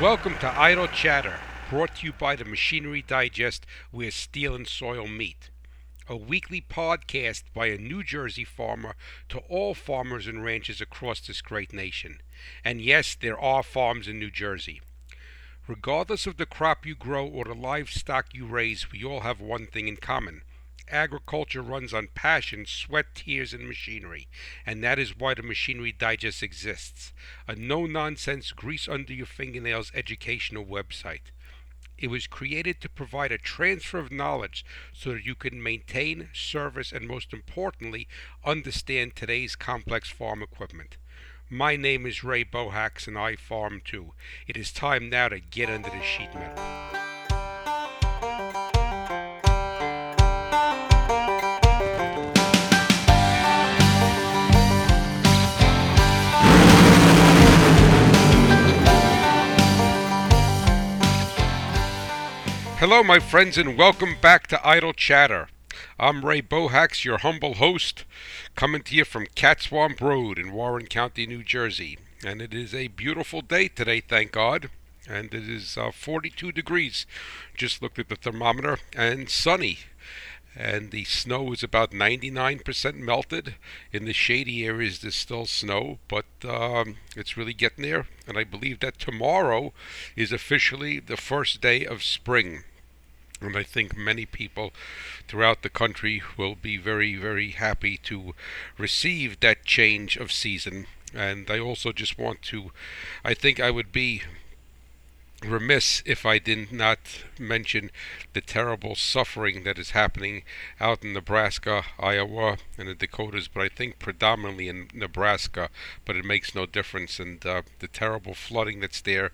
Welcome to Idle Chatter, brought to you by the Machinery Digest, where steel and soil meet. A weekly podcast by a New Jersey farmer to all farmers and ranchers across this great nation. And yes, there are farms in New Jersey. Regardless of the crop you grow or the livestock you raise, we all have one thing in common agriculture runs on passion, sweat, tears, and machinery, and that is why the Machinery Digest exists a no nonsense, grease under your fingernails educational website. It was created to provide a transfer of knowledge so that you can maintain, service, and most importantly, understand today's complex farm equipment. My name is Ray Bohax and I farm too. It is time now to get under the sheet metal. Hello, my friends, and welcome back to Idle Chatter. I'm Ray Bohax, your humble host, coming to you from Cat Swamp Road in Warren County, New Jersey. And it is a beautiful day today, thank God. And it is uh, 42 degrees. Just looked at the thermometer and sunny. And the snow is about 99% melted. In the shady areas, there's still snow, but um, it's really getting there. And I believe that tomorrow is officially the first day of spring. And I think many people throughout the country will be very, very happy to receive that change of season. And I also just want to, I think I would be remiss if I did not mention the terrible suffering that is happening out in Nebraska, Iowa, and the Dakotas, but I think predominantly in Nebraska, but it makes no difference. And uh, the terrible flooding that's there,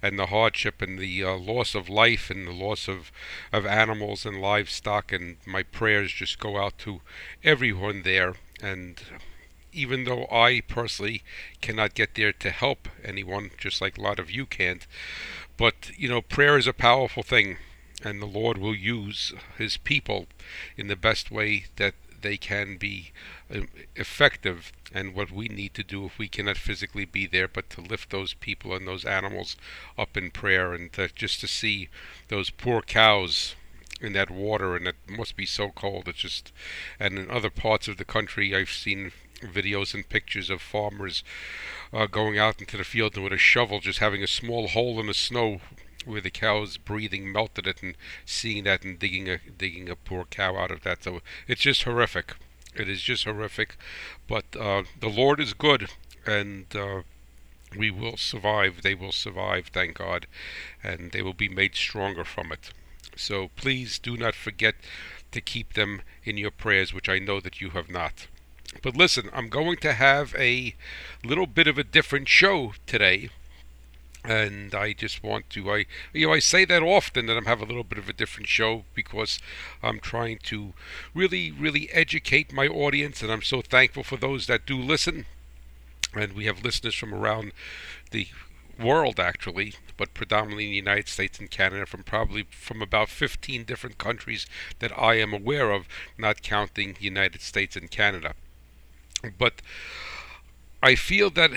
and the hardship, and the uh, loss of life, and the loss of, of animals and livestock, and my prayers just go out to everyone there. And even though I personally cannot get there to help anyone, just like a lot of you can't. But, you know, prayer is a powerful thing, and the Lord will use His people in the best way that they can be um, effective and what we need to do if we cannot physically be there but to lift those people and those animals up in prayer and to, just to see those poor cows in that water and it must be so cold. It's just and in other parts of the country I've seen videos and pictures of farmers uh, going out into the field with a shovel just having a small hole in the snow where the cow's breathing melted it and seeing that and digging a digging a poor cow out of that. So it's just horrific. It is just horrific. But uh, the lord is good and uh, we will survive. They will survive thank god and they will be made stronger from it. So please do not forget to keep them in your prayers which i know that you have not but listen, I'm going to have a little bit of a different show today. And I just want to, I, you know, I say that often that I'm having a little bit of a different show because I'm trying to really, really educate my audience, and I'm so thankful for those that do listen. And we have listeners from around the world actually, but predominantly in the United States and Canada, from probably from about 15 different countries that I am aware of, not counting the United States and Canada. But I feel that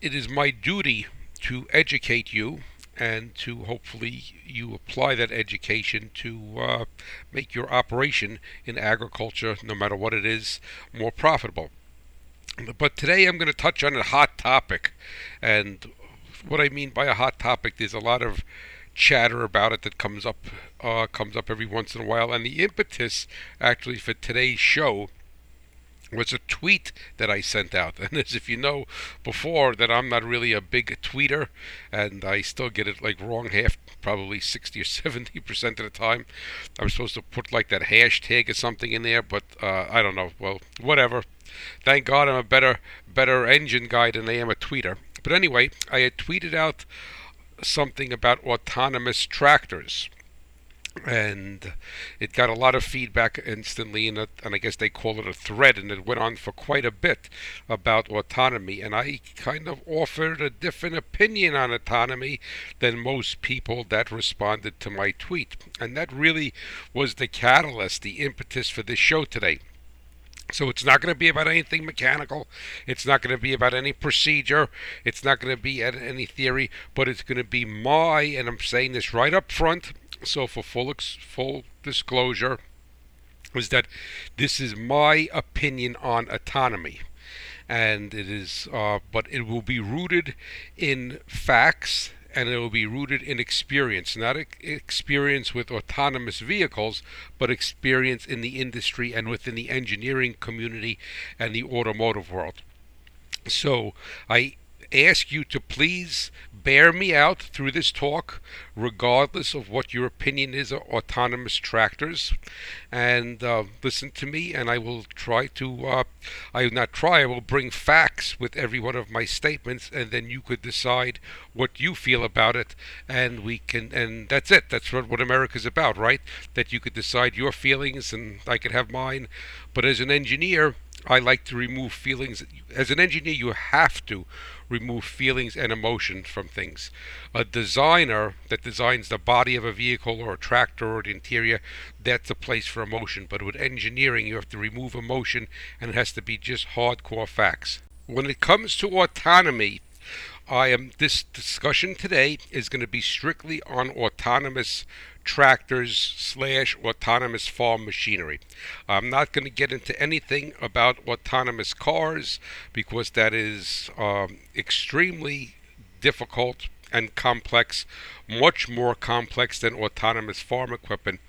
it is my duty to educate you and to hopefully you apply that education to uh, make your operation in agriculture, no matter what it is, more profitable. But today I'm going to touch on a hot topic, and what I mean by a hot topic, there's a lot of chatter about it that comes up uh, comes up every once in a while, and the impetus actually for today's show was a tweet that I sent out. And as if you know before that I'm not really a big tweeter and I still get it like wrong half probably 60 or 70 percent of the time. I'm supposed to put like that hashtag or something in there, but uh, I don't know. Well, whatever. Thank God I'm a better better engine guy than I am a tweeter. But anyway, I had tweeted out something about autonomous tractors and it got a lot of feedback instantly and, uh, and I guess they call it a thread and it went on for quite a bit about autonomy and I kind of offered a different opinion on autonomy than most people that responded to my tweet and that really was the catalyst the impetus for this show today So it's not going to be about anything mechanical. It's not going to be about any procedure. It's not going to be any theory, but it's going to be my, and I'm saying this right up front. So for full full disclosure, is that this is my opinion on autonomy, and it is, uh, but it will be rooted in facts and it will be rooted in experience, not experience with autonomous vehicles, but experience in the industry and within the engineering community and the automotive world. So I ask you to please bear me out through this talk, regardless of what your opinion is of autonomous tractors, and uh, listen to me. And I will try to, uh, I will not try, I will bring facts with every one of my statements, and then you could decide what you feel about it, and we can, and that's it. That's what what America's about, right? That you could decide your feelings, and I could have mine. But as an engineer, I like to remove feelings. As an engineer, you have to remove feelings and emotions from things. A designer that designs the body of a vehicle or a tractor or the interior, that's a place for emotion. But with engineering, you have to remove emotion and it has to be just hardcore facts. When it comes to autonomy, I am this discussion today is going to be strictly on autonomous tractors slash autonomous farm machinery. I'm not going to get into anything about autonomous cars because that is um, extremely difficult and complex, much more complex than autonomous farm equipment.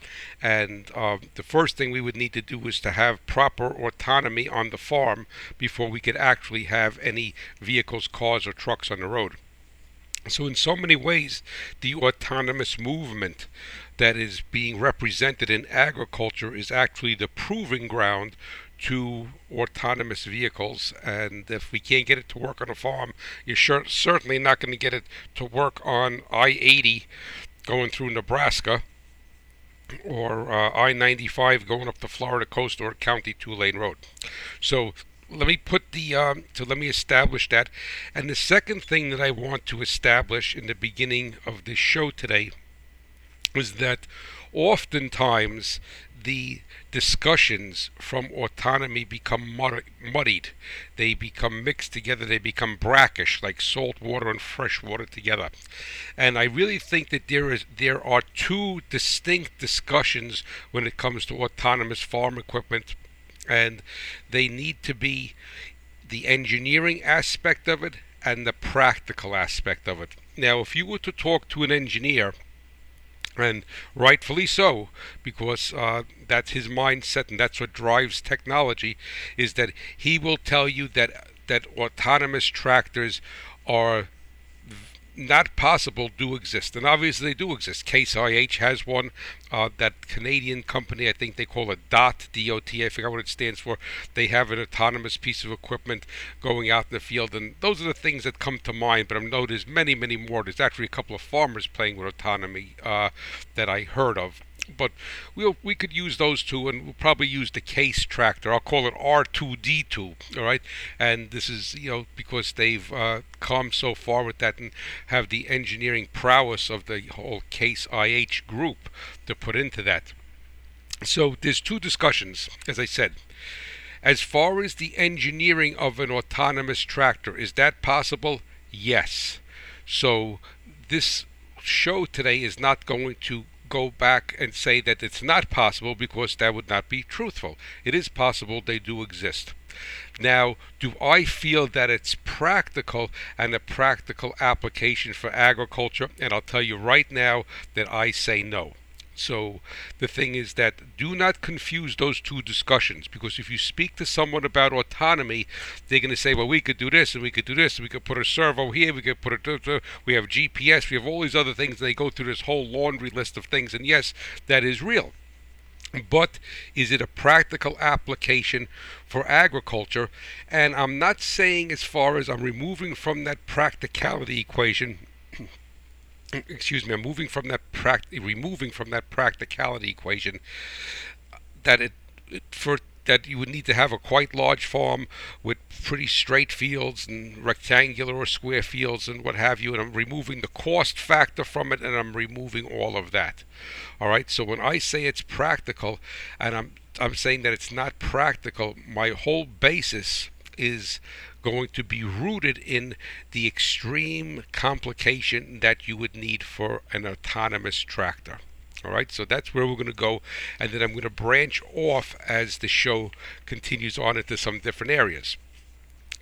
And uh, the first thing we would need to do is to have proper autonomy on the farm before we could actually have any vehicles, cars, or trucks on the road. So, in so many ways, the autonomous movement that is being represented in agriculture is actually the proving ground to autonomous vehicles. And if we can't get it to work on a farm, you're sure, certainly not going to get it to work on I 80 going through Nebraska or uh, I 95 going up the Florida coast or County Two Lane Road. So let me put the um, so let me establish that and the second thing that i want to establish in the beginning of this show today was that oftentimes the discussions from autonomy become muddied. They become mixed together. They become brackish, like salt water and fresh water together. And I really think that there is there are two distinct discussions when it comes to autonomous farm equipment, and they need to be the engineering aspect of it and the practical aspect of it. Now, if you were to talk to an engineer and rightfully so because uh, that's his mindset and that's what drives technology is that he will tell you that that autonomous tractors are not possible do exist, and obviously they do exist. Case IH has one. Uh, that Canadian company, I think they call it DOT, D-O-T. I forgot what it stands for. They have an autonomous piece of equipment going out in the field, and those are the things that come to mind. But I know there's many, many more. There's actually a couple of farmers playing with autonomy uh, that I heard of but we'll we could use those two and we'll probably use the case tractor. I'll call it r2d2 all right? And this is you know because they've uh, come so far with that and have the engineering prowess of the whole case ih group to put into that. So there's two discussions as i said. As far as the engineering of an autonomous tractor is that possible? Yes. So this show today is not going to go back and say that it's not possible because that would not be truthful. It is possible they do exist. Now, do I feel that it's practical and a practical application for agriculture? And I'll tell you right now that I say no. So the thing is that do not confuse those two discussions because if you speak to someone about autonomy, they're going to say, well, we could do this and we could do this, and we could put a servo here, we could put a, we have GPS, we have all these other things. And they go through this whole laundry list of things, and yes, that is real. But is it a practical application for agriculture? And I'm not saying as far as I'm removing from that practicality equation excuse me, I'm moving from that pract- removing from that practicality equation that it, it, for that you would need to have a quite large farm with pretty straight fields and rectangular or square fields and what have you. And I'm removing the cost factor from it and I'm removing all of that. All right. So when I say it's practical and I'm I'm saying that it's not practical, my whole basis is going to be rooted in the extreme complication that you would need for an autonomous tractor. All right, so that's where we're going to go, and then I'm going to branch off as the show continues on into some different areas.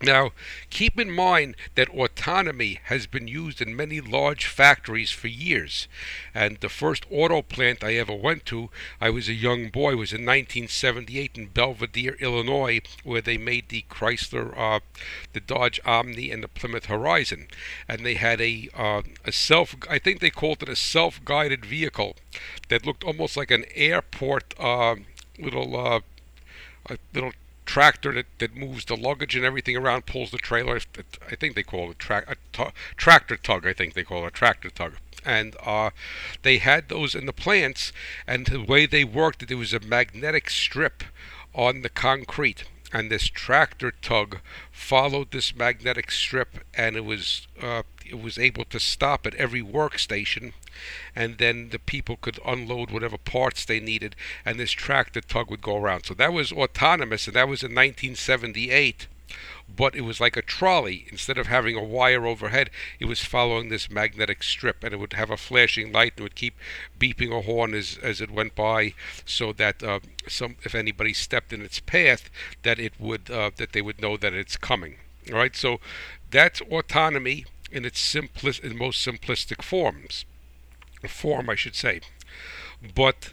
Now, keep in mind that autonomy has been used in many large factories for years. And the first auto plant I ever went to, I was a young boy, was in 1978 in Belvidere, Illinois, where they made the Chrysler, uh, the Dodge Omni, and the Plymouth Horizon. And they had a, uh, a self, I think they called it a self guided vehicle that looked almost like an airport uh, little. Uh, a little tractor that, that moves the luggage and everything around, pulls the trailer. I think they call it tra- a t- tractor tug. I think they call it a tractor tug. And uh, they had those in the plants, and the way they worked, there was a magnetic strip on the concrete and this tractor tug followed this magnetic strip and it was uh, it was able to stop at every workstation and then the people could unload whatever parts they needed and this tractor tug would go around so that was autonomous and that was in 1978 but it was like a trolley. Instead of having a wire overhead, it was following this magnetic strip, and it would have a flashing light and would keep beeping a horn as as it went by, so that uh, some if anybody stepped in its path, that it would uh, that they would know that it's coming. All right, so that's autonomy in its simplest, in most simplistic forms, form, I should say. But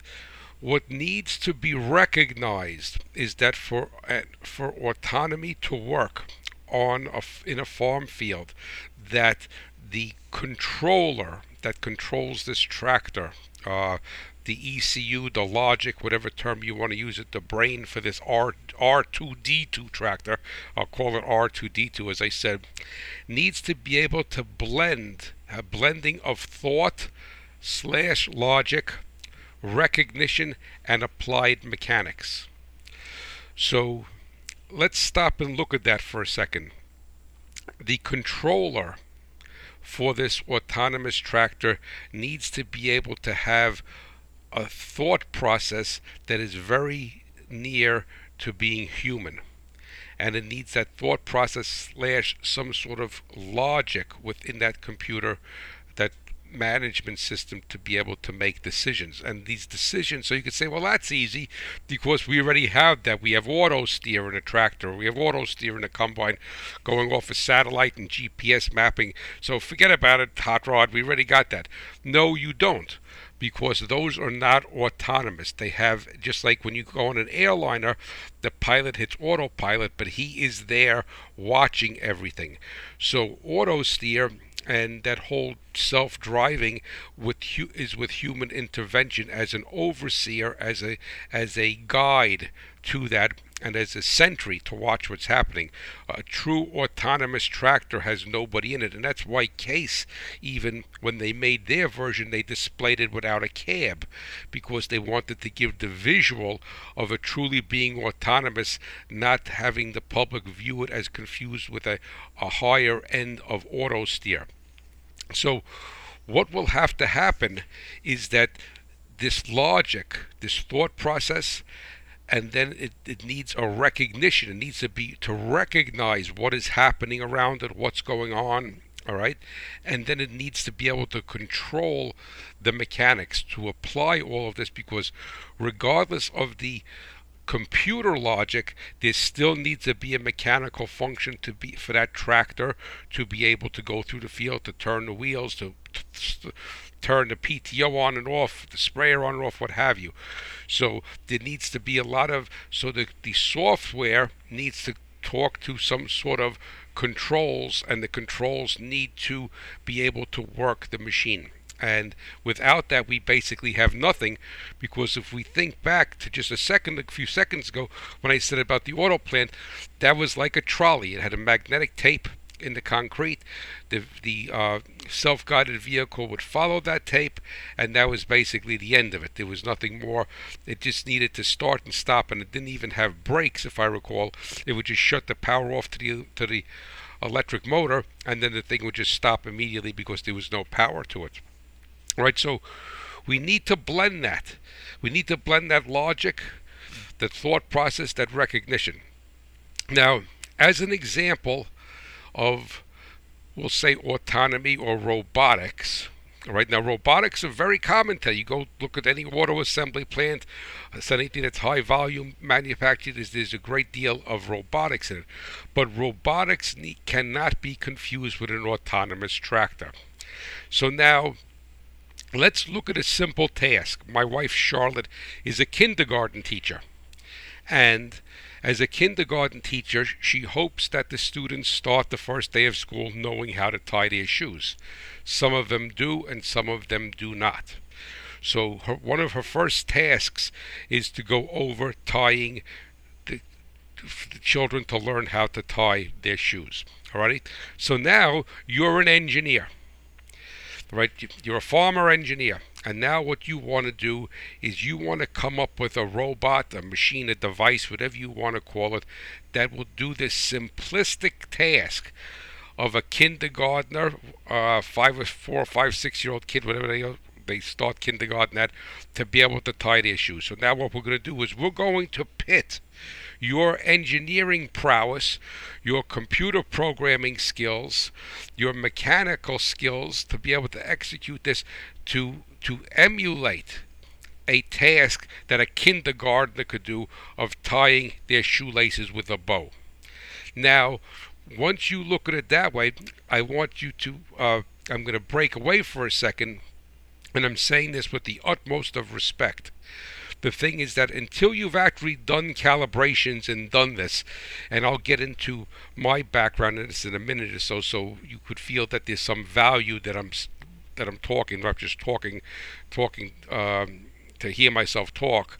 what needs to be recognized is that for uh, for autonomy to work on a, in a farm field, that the controller that controls this tractor, uh, the ECU, the logic, whatever term you want to use it, the brain for this R R2D2 tractor, I'll call it R2D2 as I said, needs to be able to blend a blending of thought slash logic recognition, and applied mechanics. So let's stop and look at that for a second. The controller for this autonomous tractor needs to be able to have a thought process that is very near to being human. And it needs that thought process slash some sort of logic within that computer that management system to be able to make decisions. And these decisions, so you could say, well, that's easy because we already have that. We have auto steer in a tractor, we have auto steer in a combine going off a satellite and GPS mapping. So forget about it, hot rod, we already got that. No, you don't. Because those are not autonomous. They have, just like when you go on an airliner, the pilot hits autopilot, but he is there watching everything. So, auto steer and that whole self-driving with hu- is with human intervention as an overseer, as a as a guide to that, and as a sentry to watch what's happening. A true autonomous tractor has nobody in it, and that's why Case, even when they made their version, they displayed it without a cab, because they wanted to give the visual of a truly being autonomous, not having the public view it as confused with a, a higher end of auto steer. So, what will have to happen is that this logic, this thought process, and then it, it needs a recognition. It needs to be to recognize what is happening around it, what's going on, all right and then it needs to be able to control the mechanics to apply all of this because regardless of the computer logic, there still needs to be a mechanical function to be for that tractor to be able to go through the field, to turn the wheels, to, to turn the PTO on and off, the sprayer on and off, what have you. So there needs to be a lot of so the the software needs to talk to some sort of controls, and the controls need to be able to work the machine. And without that, we basically have nothing because if we think back to just a second, a few seconds ago, when I said about the auto plant, that was like a trolley. It had a magnetic tape in the concrete. The the uh, self-guided vehicle would follow that tape, and that was basically the end of it. There was nothing more. It just needed to start and stop, and it didn't even have brakes, if I recall. It would just shut the power off to the to the electric motor, and then the thing would just stop immediately because there was no power to it. Right. So we need to blend that. We need to blend that logic, the thought process, that recognition. Now, as an example of, we'll say, autonomy or robotics, Right now, robotics are very common today. You go look at any auto assembly plant, it's anything that's high volume manufactured. There's, there's a great deal of robotics in it, but robotics need, cannot be confused with an autonomous tractor. So now, let's look at a simple task. My wife Charlotte is a kindergarten teacher, and as a kindergarten teacher, she hopes that the students start the first day of school knowing how to tie their shoes. Some of them do, and some of them do not. So, her, one of her first tasks is to go over tying the, the children to learn how to tie their shoes. Alrighty? So now you're an engineer. Right? You're a farmer engineer. And now what you want to do is you want to come up with a robot, a machine, a device, whatever you want to call it, that will do this simplistic task of a kindergartner, uh, five or four, five, six year old kid, whatever they they start kindergarten at, to be able to tie their shoes. So now what we're going to do is we're going to pit your engineering prowess, your computer programming skills, your mechanical skills to be able to execute this to to emulate a task that a kindergartner could do of tying their shoelaces with a bow. Now, once you look at it that way, I want you to, uh, I'm going to break away for a second, and I'm saying this with the utmost of respect. The thing is that until you've actually done calibrations and done this, and I'll get into my background in this in a minute or so, so you could feel that there's some value that I'm that I'm talking, not just talking, talking um, to hear myself talk.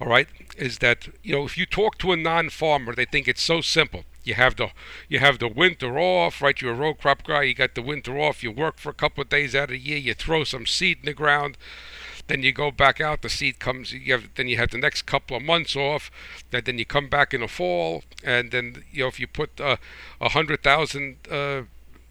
All right, is that you know if you talk to a non-farmer, they think it's so simple. You have the you have the winter off, right? You're a row crop guy. You got the winter off. You work for a couple of days out of the year. You throw some seed in the ground. Then you go back out. The seed comes. You have then you have the next couple of months off. That then you come back in the fall, and then you know if you put uh, a uh, hundred thousand.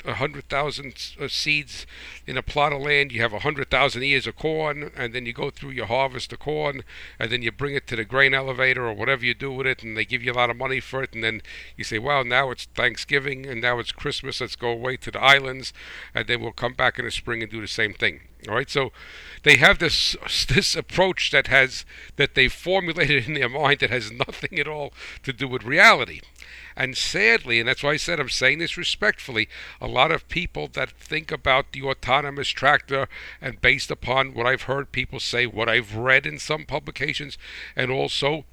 Uh, a hundred thousand uh, seeds in a plot of land, you have a hundred thousand ears of corn, and then you go through your harvest the corn, and then you bring it to the grain elevator or whatever you do with it, and they give you a lot of money for it, and then you say, well, now it's Thanksgiving, and now it's Christmas, let's go away to the islands, and then we'll come back in the spring and do the same thing. All right, so they have this this approach that has that they formulated in their mind that has nothing at all to do with reality. And sadly, and that's why I said I'm saying this respectfully, a lot of people that think about the autonomous tractor and based upon what I've heard people say, what I've read in some publications, and also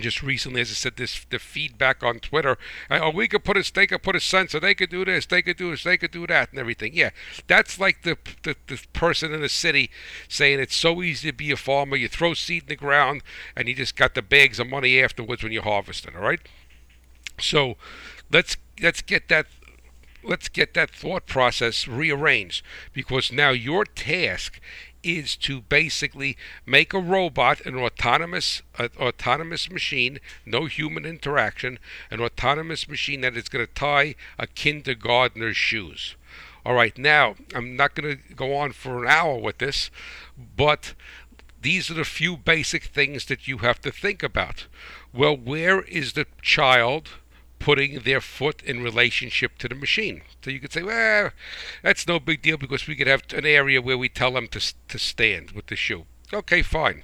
just recently, as I said, this the feedback on Twitter. Uh, oh, we could put a they could put a sensor. They could do this. They could do this. They could do that, and everything. Yeah, that's like the, the the person in the city saying it's so easy to be a farmer. You throw seed in the ground, and you just got the bags of money afterwards when you harvest it. All right. So let's let's get that let's get that thought process rearranged because now your task is to basically make a robot an autonomous autonomous machine no human interaction an autonomous machine that is going to tie a kindergartner's shoes. All right now i'm not going to go on for an hour with this but these are the few basic things that you have to think about. Well where is the child putting their foot in relationship to the machine. So you could say, well, that's no big deal because we could have an area where we tell them to, to stand with the shoe. Okay, fine.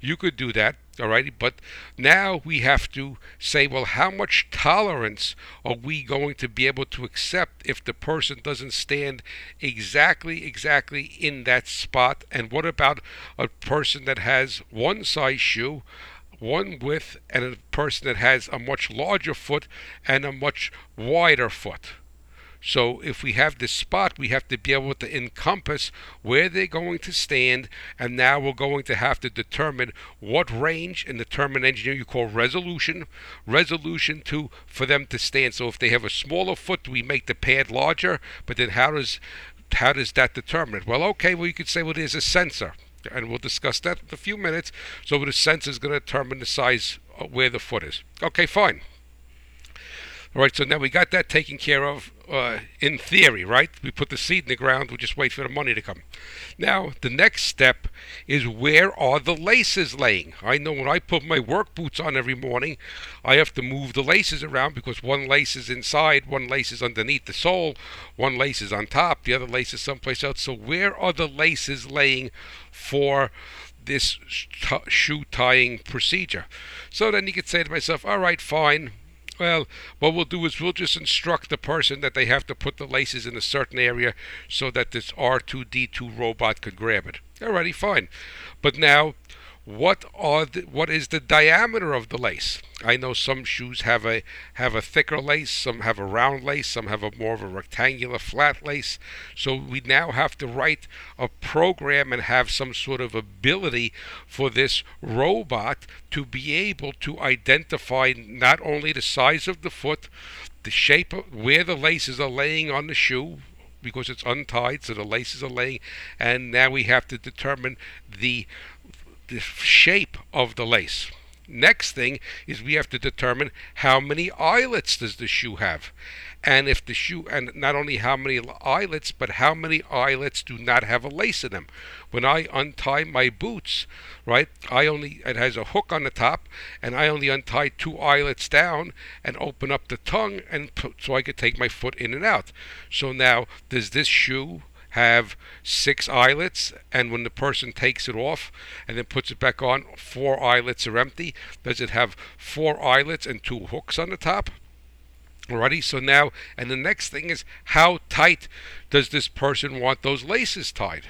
You could do that, all right, but now we have to say, well, how much tolerance are we going to be able to accept if the person doesn't stand exactly, exactly in that spot? And what about a person that has one size shoe? One width and a person that has a much larger foot and a much wider foot. So if we have this spot, we have to be able to encompass where they're going to stand, and now we're going to have to determine what range and determine term in engineering you call resolution, resolution to for them to stand. So if they have a smaller foot, do we make the pad larger, but then how does how does that determine it? Well, okay, well you could say well there's a sensor and we'll discuss that in a few minutes. So the sensor is going to determine the size uh, where the foot is. Okay, fine. All right, so now we got that taken care of uh, in theory, right? We put the seed in the ground, we just wait for the money to come. Now, the next step is where are the laces laying? I know when I put my work boots on every morning, I have to move the laces around because one lace is inside, one lace is underneath the sole, one lace is on top, the other lace is someplace else. So, where are the laces laying for this shoe tying procedure? So then you could say to myself, all right, fine well, what we'll do is we'll just instruct the person that they have to put the laces in a certain area so that this R2D2 robot could grab it. Alrighty, fine. But now what are the, what is the diameter of the lace? I know some shoes have a have a thicker lace, some have a round lace, some have a more of a rectangular flat lace. So we now have to write a program and have some sort of ability for this robot to be able to identify not only the size of the foot, the shape of where the laces are laying on the shoe, because it's untied, so the laces are laying, and now we have to determine the the shape of the lace. Next thing is we have to determine how many eyelets does the shoe have. And if the shoe, and not only how many eyelets, but how many eyelets do not have a lace in them. When I untie my boots, right, I only, it has a hook on the top, and I only untie two eyelets down and open up the tongue, and so I could take my foot in and out. So now, does this shoe have six eyelets, and when the person takes it off and then puts it back on, four eyelets are empty. Does it have four eyelets and two hooks on the top? Alrighty, so now, and the next thing is how tight does this person want those laces tied?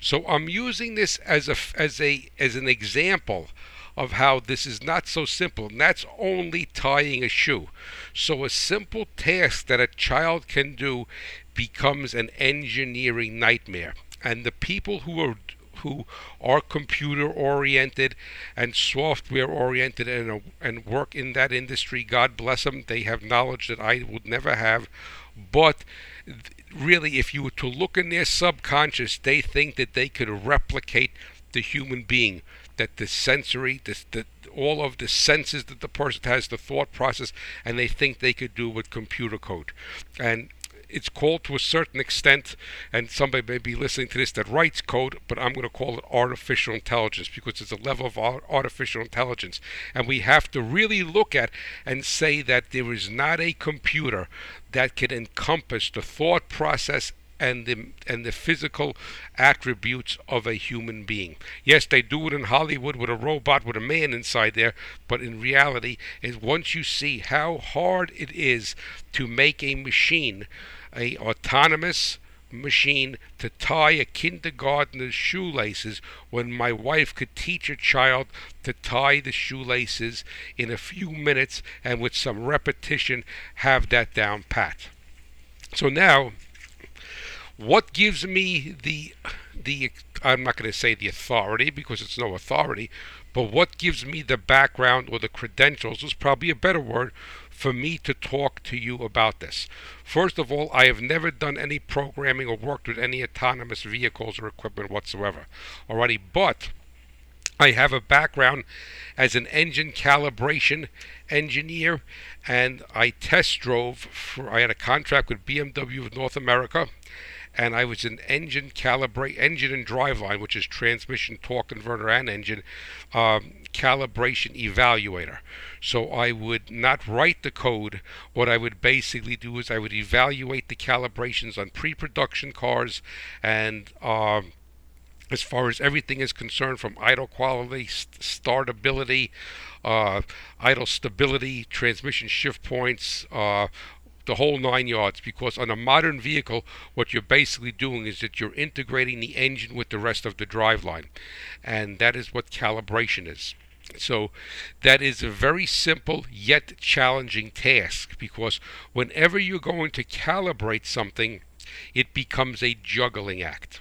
So I'm using this as a as a as an example of how this is not so simple, and that's only tying a shoe. So, a simple task that a child can do becomes an engineering nightmare. And the people who are who are computer oriented and software oriented and, and work in that industry, God bless them, they have knowledge that I would never have. But really, if you were to look in their subconscious, they think that they could replicate the human being that the sensory, the, the, all of the senses that the person has, the thought process, and they think they could do with computer code. And it's called to a certain extent, and somebody may be listening to this that writes code, but I'm going to call it artificial intelligence because it's a level of artificial intelligence. And we have to really look at and say that there is not a computer that can encompass the thought process and the and the physical attributes of a human being. Yes, they do it in Hollywood with a robot with a man inside there, but in reality, is once you see how hard it is to make a machine, a autonomous machine to tie a kindergartner's shoelaces when my wife could teach a child to tie the shoelaces in a few minutes and with some repetition have that down pat. So now what gives me the the I'm not going to say the authority because it's no authority, but what gives me the background or the credentials is probably a better word for me to talk to you about this. First of all, I have never done any programming or worked with any autonomous vehicles or equipment whatsoever already, but I have a background as an engine calibration engineer and I test drove for I had a contract with BMW of North America and I was an engine calibrate engine and driveline, which is transmission, torque converter, and engine um, calibration evaluator. So I would not write the code. What I would basically do is I would evaluate the calibrations on pre-production cars and. Um, as far as everything is concerned, from idle quality, startability, uh, idle stability, transmission shift points, uh, the whole nine yards because on a modern vehicle what you're basically doing is that you're integrating the engine with the rest of the driveline and that is what calibration is So that is a very simple yet challenging task because whenever you're going to calibrate something, it becomes a juggling act.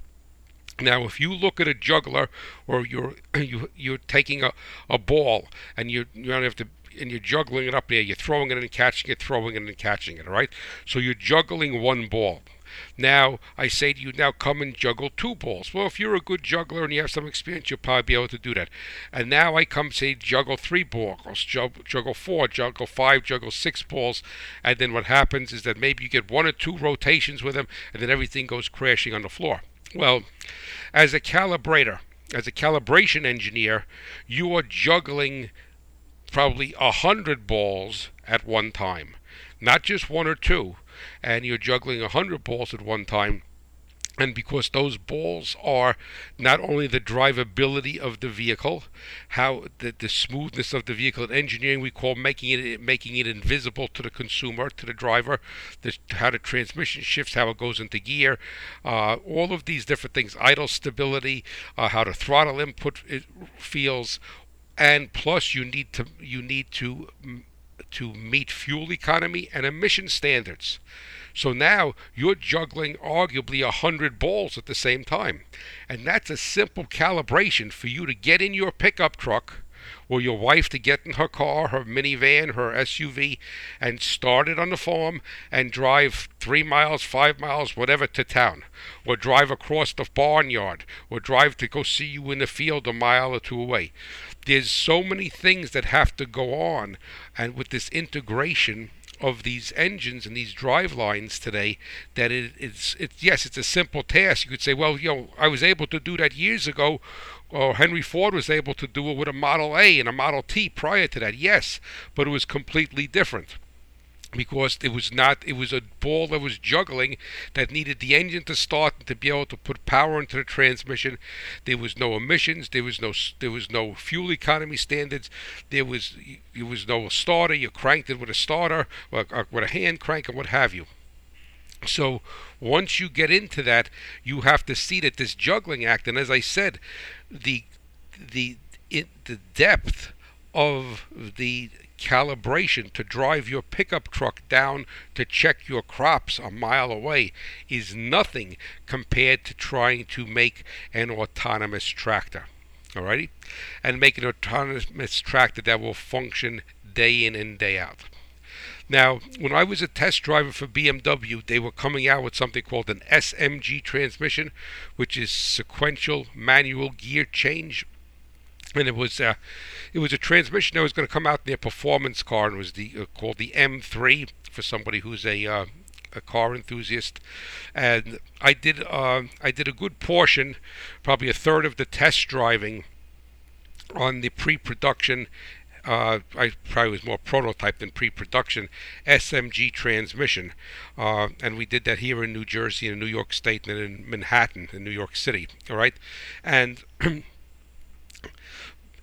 Now, if you look at a juggler, or you're you, you're taking a, a ball and you you don't have to and you're juggling it up there, you're throwing it and catching it, throwing it and catching it, all right? So you're juggling one ball. Now, I say to you, now come and juggle two balls. Well, if you're a good juggler and you have some experience, you'll probably be able to do that. And now I come say juggle three balls, juggle four, juggle five, juggle six balls. And then what happens is that maybe you get one or two rotations with them, and then everything goes crashing on the floor. Well, as a calibrator, as a calibration engineer, you are juggling probably a hundred balls at one time, not just one or two and you're juggling a hundred balls at one time. And because those balls are not only the drivability of the vehicle, how the, the smoothness of the vehicle in engineering we call making it making it invisible to the consumer, to the driver, the, how the transmission shifts, how it goes into gear, uh, all of these different things, idle stability, uh, how the throttle input feels, and plus you need to you need to to meet fuel economy and emission standards. So now you're juggling arguably a hundred balls at the same time. And that's a simple calibration for you to get in your pickup truck or your wife to get in her car, her minivan, her SUV, and start it on the farm and drive three miles, five miles, whatever to town, or drive across the barnyard, or drive to go see you in the field a mile or two away. There's so many things that have to go on, and with this integration of these engines and these drive lines today that it, it's it's yes it's a simple task. You could say well you know I was able to do that years ago or Henry Ford was able to do it with a Model A and a Model T prior to that. Yes but it was completely different because it was not it was a ball that was juggling that needed the engine to start and to be able to put power into the transmission. There was no emissions there was no there was no fuel economy standards. There was there was no starter. You cranked it with a starter or, or with a hand crank and what have you. So once you get into that you have to see that this juggling act and as i said the the it, the depth of the calibration to drive your pickup truck down to check your crops a mile away is nothing compared to trying to make an autonomous tractor. Alrighty? And make an autonomous tractor that will function day in and day out. Now, when I was a test driver for BMW, they were coming out with something called an SMG transmission, which is sequential manual gear change and it was uh, it was a transmission that was going to come out in their performance car, and was the uh, called the M3 for somebody who's a uh, a car enthusiast. And I did uh, I did a good portion, probably a third of the test driving on the pre-production. Uh, I probably was more prototype than pre-production SMG transmission, uh, and we did that here in New Jersey, in New York State, and in Manhattan, in New York City. All right, and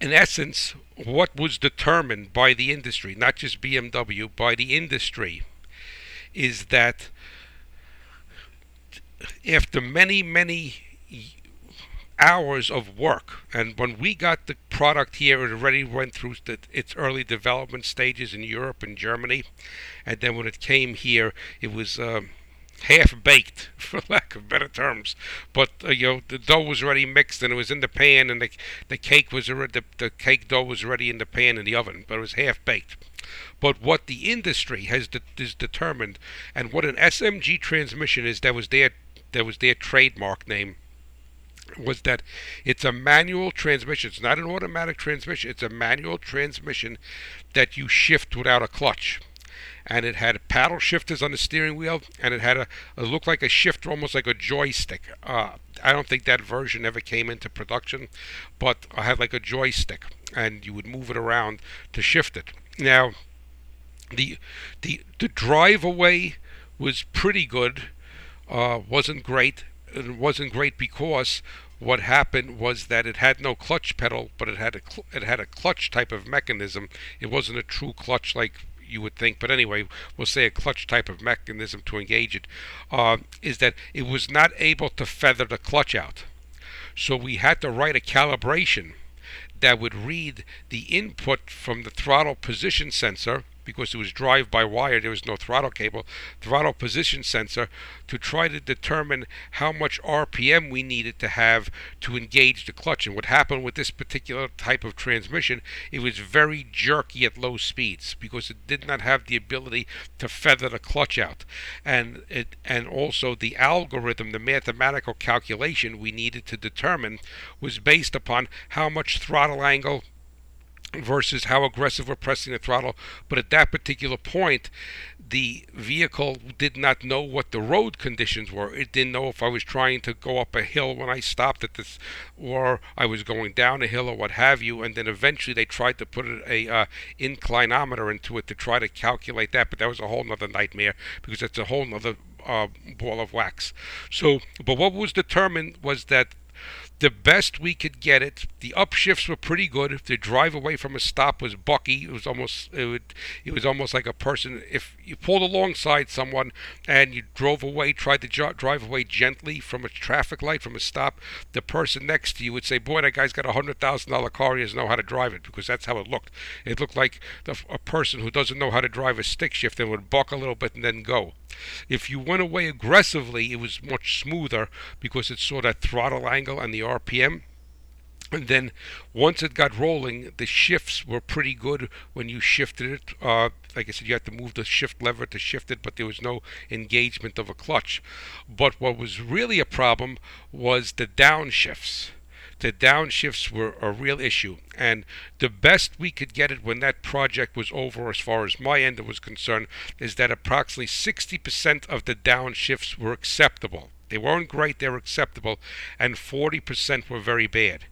in essence, what was determined by the industry, not just BMW, by the industry, is that after many, many hours of work, and when we got the product here, it already went through the, its early development stages in Europe and Germany, and then when it came here, it was. Um, half baked, for lack of better terms. But uh, you know, the dough was already mixed and it was in the pan, and the the cake was already the, the cake dough was already in the pan in the oven, but it was half baked. But what the industry has de- is determined, and what an SMG transmission is, that was their that was their trademark name was that it's a manual transmission. It's not an automatic transmission. It's a manual transmission that you shift without a clutch and it had paddle shifters on the steering wheel, and it had a looked like a shifter, almost like a joystick. Uh, I don't think that version ever came into production, but I had like a joystick, and you would move it around to shift it. Now, the the the drive away was pretty good, uh, wasn't great. It wasn't great because what happened was that it had no clutch pedal, but it had a cl- it had a clutch type of mechanism. It wasn't a true clutch like you would think, but anyway, we'll say a clutch type of mechanism to engage it, uh, is that it was not able to feather the clutch out. So we had to write a calibration that would read the input from the throttle position sensor because it was drive by wire, there was no throttle cable, throttle position sensor to try to determine how much RPM we needed to have to engage the clutch. And what happened with this particular type of transmission, it was very jerky at low speeds because it did not have the ability to feather the clutch out. And it and also the algorithm, the mathematical calculation we needed to determine was based upon how much throttle angle versus how aggressive we're pressing the throttle. But at that particular point, the vehicle did not know what the road conditions were. It didn't know if I was trying to go up a hill when I stopped at this, or I was going down a hill or what have you. And then eventually they tried to put a uh, inclinometer into it to try to calculate that, but that was a whole other nightmare because it's a whole other uh, ball of wax. So, but what was determined was that the best we could get it. The upshifts were pretty good. The drive away from a stop was bucky. It was almost it, would, it was almost like a person if you pulled alongside someone and you drove away, tried to drive away gently from a traffic light from a stop. The person next to you would say, "Boy, that guy's got a hundred thousand dollar car. He doesn't know how to drive it," because that's how it looked. It looked like the, a person who doesn't know how to drive a stick shift and would buck a little bit and then go. If you went away aggressively, it was much smoother because it saw that throttle angle and the RPM. And then once it got rolling, the shifts were pretty good when you shifted it. Uh, like I said, you had to move the shift lever to shift it, but there was no engagement of a clutch. But what was really a problem was the downshifts the downshifts were a real issue. And the best we could get it when that project was over, as far as my end was concerned, is that approximately 60% of the downshifts were acceptable. They weren't great, they were acceptable, and 40% were very bad.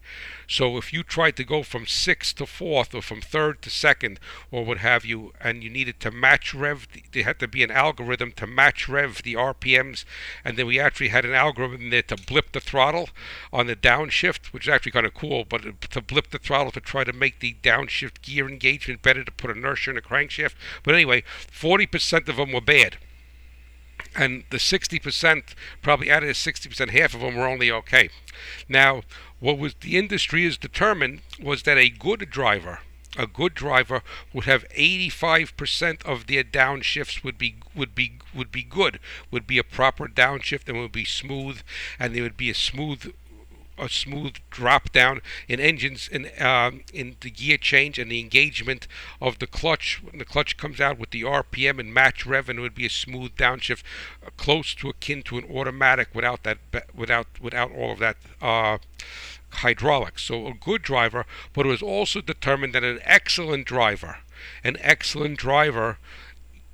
So if you tried to go from sixth to fourth, or from third to second, or what have you, and you needed to match rev, there had to be an algorithm to match rev the RPMs, and then we actually had an algorithm there to blip the throttle on the downshift, which is actually kind of cool, but to blip the throttle to try to make the downshift gear engagement better to put inertia in the crankshaft. But anyway, 40% of them were bad and the 60% probably out of the 60% half of them were only okay. Now what was the industry has determined was that a good driver a good driver would have 85% of their downshifts would be would be would be good would be a proper downshift and would be smooth and there would be a smooth a smooth drop down in engines in um, in the gear change and the engagement of the clutch. When the clutch comes out with the RPM and match rev and it would be a smooth downshift uh, close to akin to an automatic without that without without all of that uh, hydraulics. So a good driver but it was also determined that an excellent driver an excellent driver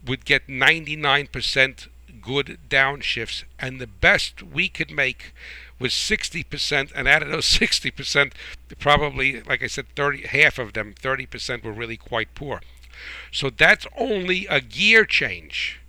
would get 99% good downshifts and the best we could make was 60%, and out of those 60%, probably, like I said, 30, half of them, 30% were really quite poor. So that's only a gear change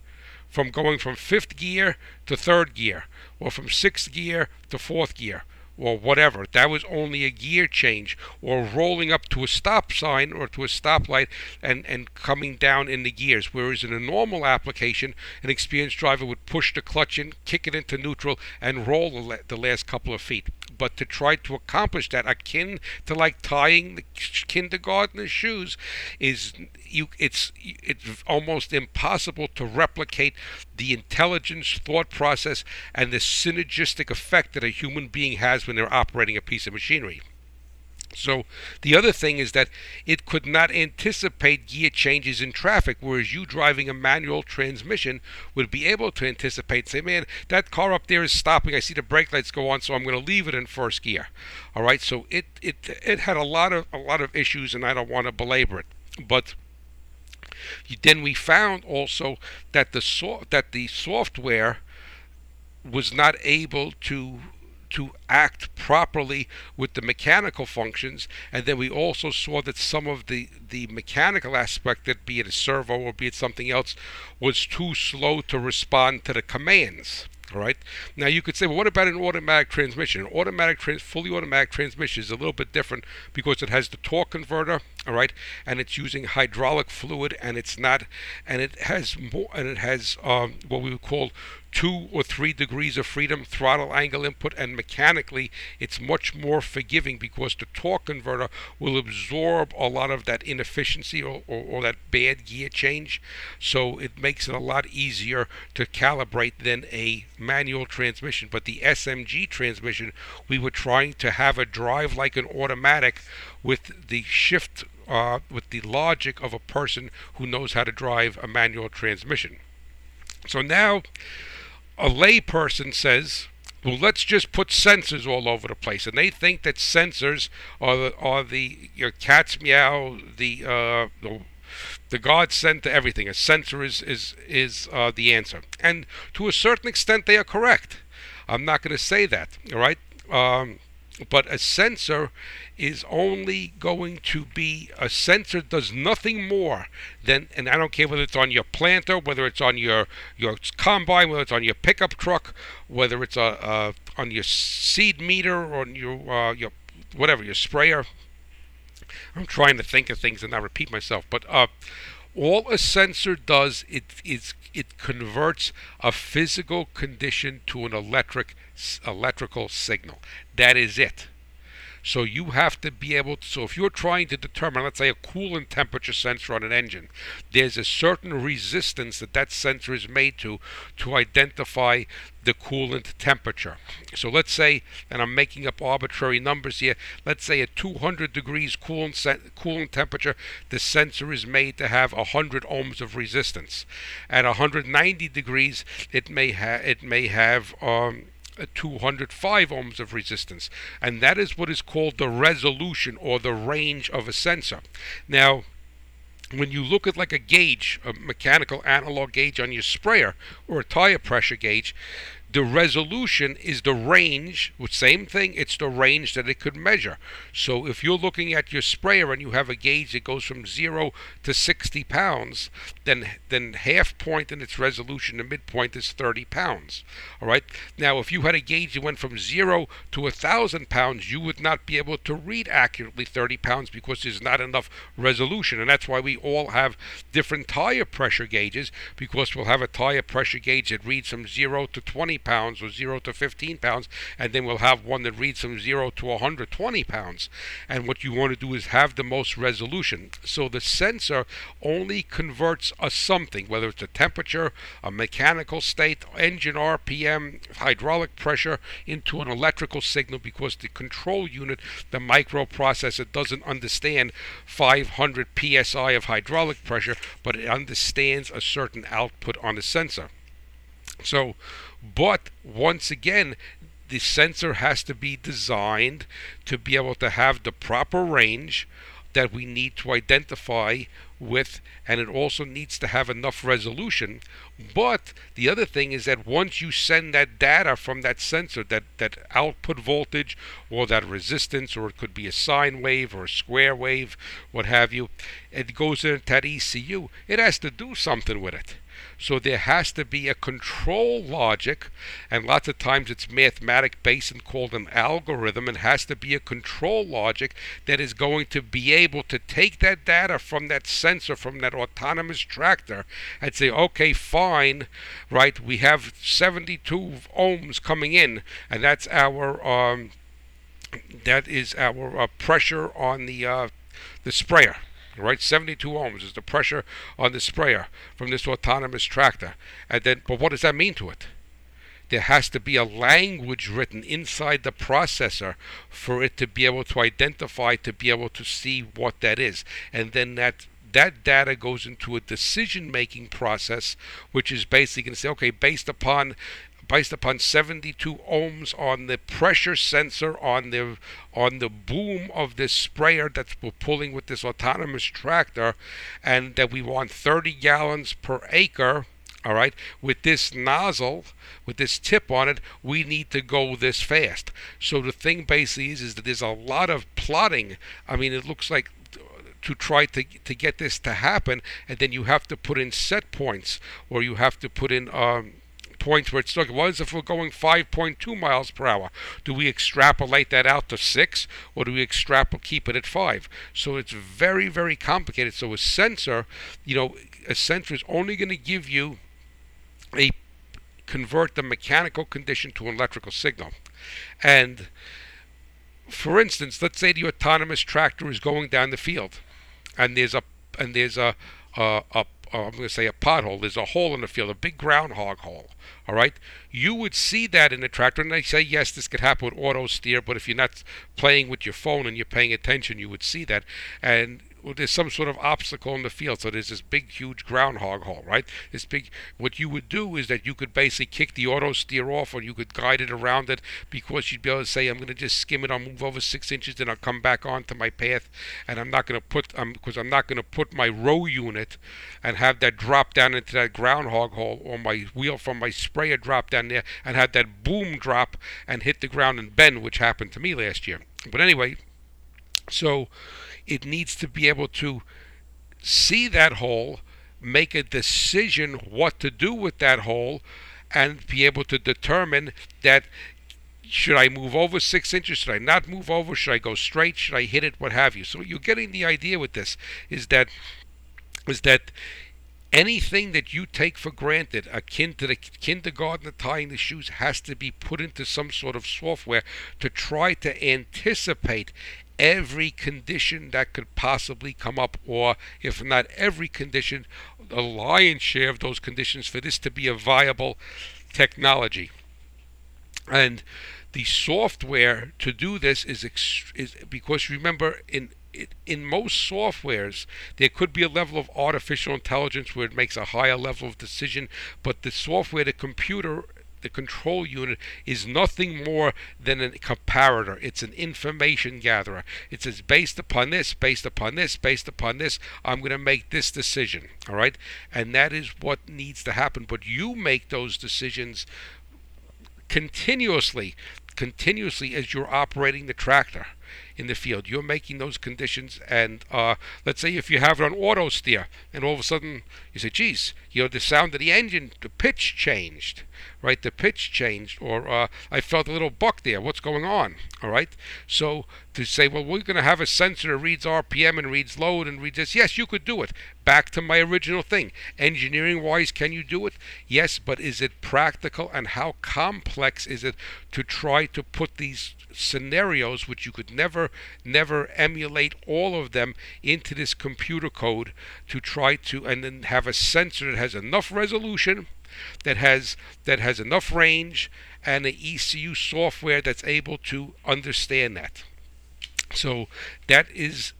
from going from fifth gear to third gear, or from sixth gear to fourth gear or whatever. That was only a gear change or rolling up to a stop sign or to a stoplight and, and coming down in the gears. Whereas in a normal application, an experienced driver would push the clutch in, kick it into neutral, and roll the, the last couple of feet. But to try to accomplish that, akin to like tying the kindergartner's shoes, is you it's it's almost impossible to replicate the intelligence, thought process, and the synergistic effect that a human being has when they're operating a piece of machinery. So the other thing is that it could not anticipate gear changes in traffic, whereas you driving a manual transmission would be able to anticipate. Say, man, that car up there is stopping. I see the brake lights go on, so I'm going to leave it in first gear. All right. So it it it had a lot of a lot of issues, and I don't want to belabor it, but then we found also that the so- that the software was not able to to act properly with the mechanical functions and then we also saw that some of the the mechanical aspect that be it a servo or be it something else was too slow to respond to the commands all right. Now you could say, well, what about an automatic transmission? An automatic, trans- fully automatic transmission is a little bit different because it has the torque converter, all right, and it's using hydraulic fluid, and it's not, and it has more, and it has um, what we would call two or three degrees of freedom, throttle angle input, and mechanically it's much more forgiving because the torque converter will absorb a lot of that inefficiency or, or, or that bad gear change. So it makes it a lot easier to calibrate than a manual transmission. But the SMG transmission, we were trying to have a drive like an automatic with the shift uh, with the logic of a person who knows how to drive a manual transmission. So now a layperson says, well, let's just put sensors all over the place, and they think that sensors are the, are the your cat's meow, the uh, the the God sent to everything. A sensor is is is uh, the answer, and to a certain extent, they are correct. I'm not going to say that, all right. Um, but a sensor is only going to be a sensor does nothing more than and I don't care whether it's on your planter, whether it's on your your combine, whether it's on your pickup truck, whether it's uh, uh on your seed meter or on your uh, your whatever your sprayer. I'm trying to think of things and not repeat myself, but uh, all a sensor does it is it converts a physical condition to an electric electrical signal. That is it. So you have to be able to, so if you're trying to determine, let's say, a coolant temperature sensor on an engine, there's a certain resistance that that sensor is made to to identify the coolant temperature. So let's say, and I'm making up arbitrary numbers here, let's say at 200 degrees coolant, coolant temperature, the sensor is made to have 100 ohms of resistance. At 190 degrees, it may, ha- it may have um, 205 ohms of resistance. And that is what is called the resolution or the range of a sensor. Now, when you look at like a gauge, a mechanical analog gauge on your sprayer or a tire pressure gauge, the resolution is the range, same thing, it's the range that it could measure. So if you're looking at your sprayer and you have a gauge that goes from 0 to 60 pounds, then, then half point in its resolution, the midpoint is 30 pounds. All right. Now, if you had a gauge that went from 0 to 1,000 pounds, you would not be able to read accurately 30 pounds because there's not enough resolution. And that's why we all have different tire pressure gauges because we'll have a tire pressure gauge that reads from 0 to 20 pounds or 0 to 15 pounds, and then we'll have one that reads from 0 to 120 pounds. And what you want to do is have the most resolution. So the sensor only converts a something, whether it's a temperature, a mechanical state, engine RPM, hydraulic pressure, into an electrical signal because the control unit, the microprocessor, doesn't understand 500 psi of hydraulic pressure, but it understands a certain output on the sensor. So, but once again, the sensor has to be designed to be able to have the proper range that we need to identify with, and it also needs to have enough resolution. But the other thing is that once you send that data from that sensor, that, that output voltage or that resistance, or it could be a sine wave or a square wave, what have you, it goes into that ECU, it has to do something with it. So there has to be a control logic, and lots of times it's mathematic based and called an algorithm. and has to be a control logic that is going to be able to take that data from that sensor, from that autonomous tractor, and say, okay, fine, right, we have 72 ohms coming in, and that's our. Um, that is our uh, pressure on the uh, the sprayer right? 72 ohms is the pressure on the sprayer from this autonomous tractor. And then, but what does that mean to it? There has to be a language written inside the processor for it to be able to identify, to be able to see what that is. And then that that data goes into a decision making process, which is basically going to say, okay, based upon based upon 72 ohms on the pressure sensor on the on the boom of this sprayer that we're pulling with this autonomous tractor and that we want 30 gallons per acre all right? With this nozzle with this tip on it we need to go this fast. So the thing basically is is that there's a lot of plotting. I mean it looks like to try to to get this to happen and then you have to put in set points or you have to put in um, points where it's stuck. what is if we're going 5.2 miles per hour? Do we extrapolate that out to 6 or do we extrapolate keep it at 5? So it's very, very complicated. So a sensor, you know, a sensor is only going to give you a convert the mechanical condition to an electrical signal. And for instance, let's say the autonomous tractor is going down the field, and there's a and there's a a, a Uh, I'm going to say a pothole. There's a hole in the field, a big groundhog hole. All right, you would see that in the tractor, and they say yes, this could happen with auto steer, but if you're not playing with your phone and you're paying attention, you would see that. And well, there's some sort of obstacle in the field. So there's this big, huge groundhog hole, right? This big. What you would do is that you could basically kick the auto steer off, or you could guide it around it, because you'd be able to say, "I'm going to just skim it. I'll move over six inches, then I'll come back onto my path, and I'm not going to put, um, because I'm not going to put my row unit and have that drop down into that groundhog hole, or my wheel from my sprayer drop down there and have that boom drop and hit the ground and bend, which happened to me last year. But anyway, so it needs to be able to see that hole, make a decision what to do with that hole, and be able to determine that should I move over six inches? Should I not move over? Should I go straight? Should I hit it? What have you? So you're getting the idea with this is that is that anything that you take for granted, akin to the kindergartner tying the shoes, has to be put into some sort of software to try to anticipate every condition that could possibly come up, or if not every condition, the lion's share of those conditions for this to be a viable technology. And the software to do this is, is because remember in in most softwares, there could be a level of artificial intelligence where it makes a higher level of decision, but the software, the computer the control unit is nothing more than a comparator. It's an information gatherer. It says, based upon this, based upon this, based upon this, I'm going to make this decision. All right? And that is what needs to happen. But you make those decisions continuously, continuously as you're operating the tractor in the field. You're making those conditions, and uh, let's say if you have it on auto steer, and all of a sudden you say, "Geez, you know, the sound of the engine, the pitch changed." Right? The pitch changed, or uh, I felt a little buck there. What's going on? All right. So to say, well, we're going to have a sensor that reads RPM and reads load and reads this. Yes, you could do it. Back to my original thing. Engineering wise, can you do it? Yes, but is it practical and how complex is it to try to put these scenarios, which you could never, never emulate all of them into this computer code to try to, and then have a sensor that has enough resolution that has that has enough range and an ECU software that's able to understand that. So that is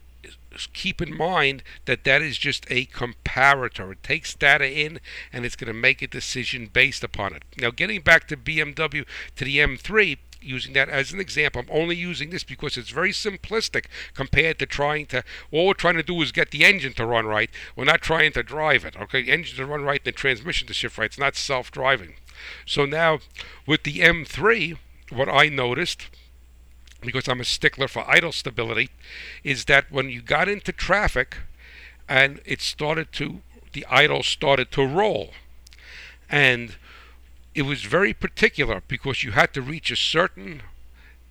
keep in mind that that is just a comparator. It takes data in and it's going to make a decision based upon it. Now, getting back to BMW to the M3, using that as an example. I'm only using this because it's very simplistic compared to trying to. All we're trying to do is get the engine to run right. We're not trying to drive it. Okay, the engine to run right, the transmission to shift right. It's not self-driving. So now with the M3, what I noticed because I'm a stickler for idle stability, is that when you got into traffic and it started to, the idle started to roll. And it was very particular because you had to reach a certain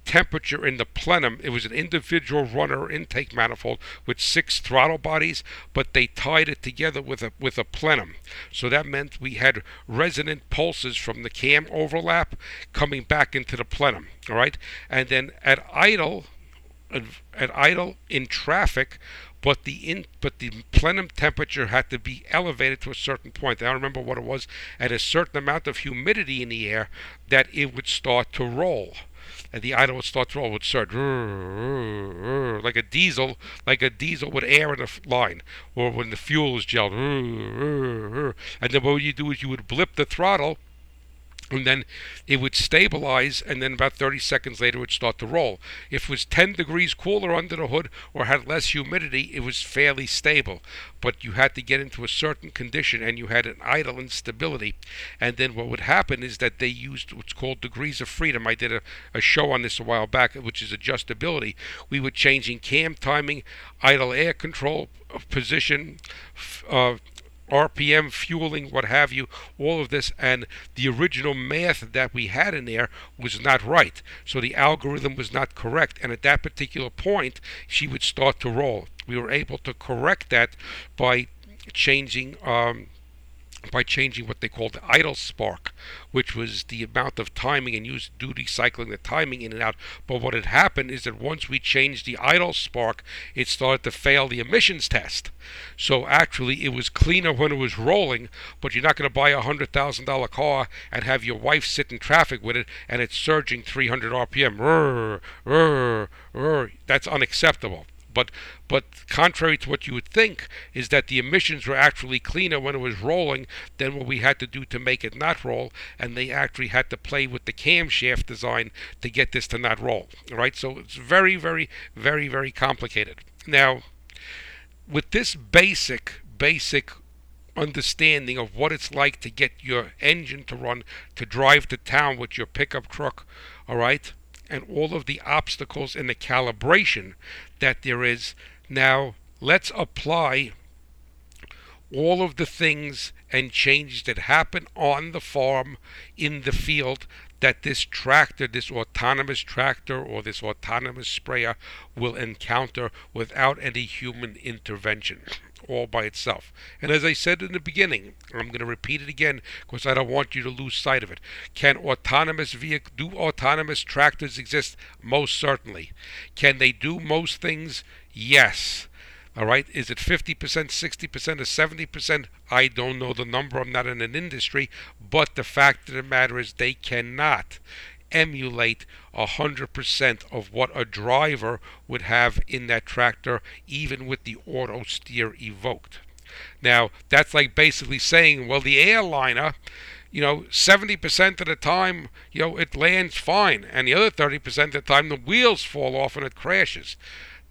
temperature in the plenum. It was an individual runner intake manifold with six throttle bodies, but they tied it together with a with a plenum. So that meant we had resonant pulses from the cam overlap coming back into the plenum. All right, and then at idle, at idle in traffic, but the in but the plenum temperature had to be elevated to a certain point. I don't remember what it was at a certain amount of humidity in the air that it would start to roll. And the idle would start to roll, would start like a diesel, like a diesel with air in the line, or when the fuel is gelled. And then what you do is you would blip the throttle and then it would stabilize and then about 30 seconds later it would start to roll. If it was 10 degrees cooler under the hood or had less humidity it was fairly stable. But you had to get into a certain condition and you had an idle instability. And then what would happen is that they used what's called degrees of freedom. I did a, a show on this a while back which is adjustability. We were changing cam timing idle air control position uh, RPM fueling, what have you, all of this, and the original math that we had in there was not right. So the algorithm was not correct, and at that particular point, she would start to roll. We were able to correct that by changing um, by changing what they called the idle spark, which was the amount of timing and use duty cycling the timing in and out. But what had happened is that once we changed the idle spark, it started to fail the emissions test. So actually, it was cleaner when it was rolling, but you're not going to buy a hundred thousand dollar car and have your wife sit in traffic with it and it's surging 300 RPM. Rrr, rrr, rrr. That's unacceptable. But but contrary to what you would think, is that the emissions were actually cleaner when it was rolling than what we had to do to make it not roll, and they actually had to play with the camshaft design to get this to not roll. Right? so it's very, very, very, very complicated. Now, with this basic, basic understanding of what it's like to get your engine to run to drive to town with your pickup truck, all right? and all of the obstacles in the calibration that there is. Now, let's apply all of the things and changes that happen on the farm in the field that this tractor, this autonomous tractor or this autonomous sprayer will encounter without any human intervention all by itself. And as I said in the beginning, I'm going to repeat it again because I don't want you to lose sight of it. Can autonomous vehicle do autonomous tractors exist? Most certainly. Can they do most things? Yes. All right. Is it 50%, 60%, or 70%? I don't know the number. I'm not in an industry. But the fact of the matter is, they cannot emulate 100% of what a driver would have in that tractor, even with the auto steer evoked. Now, that's like basically saying, well, the airliner, you know, 70% of the time, you know, it lands fine, and the other 30% of the time, the wheels fall off and it crashes.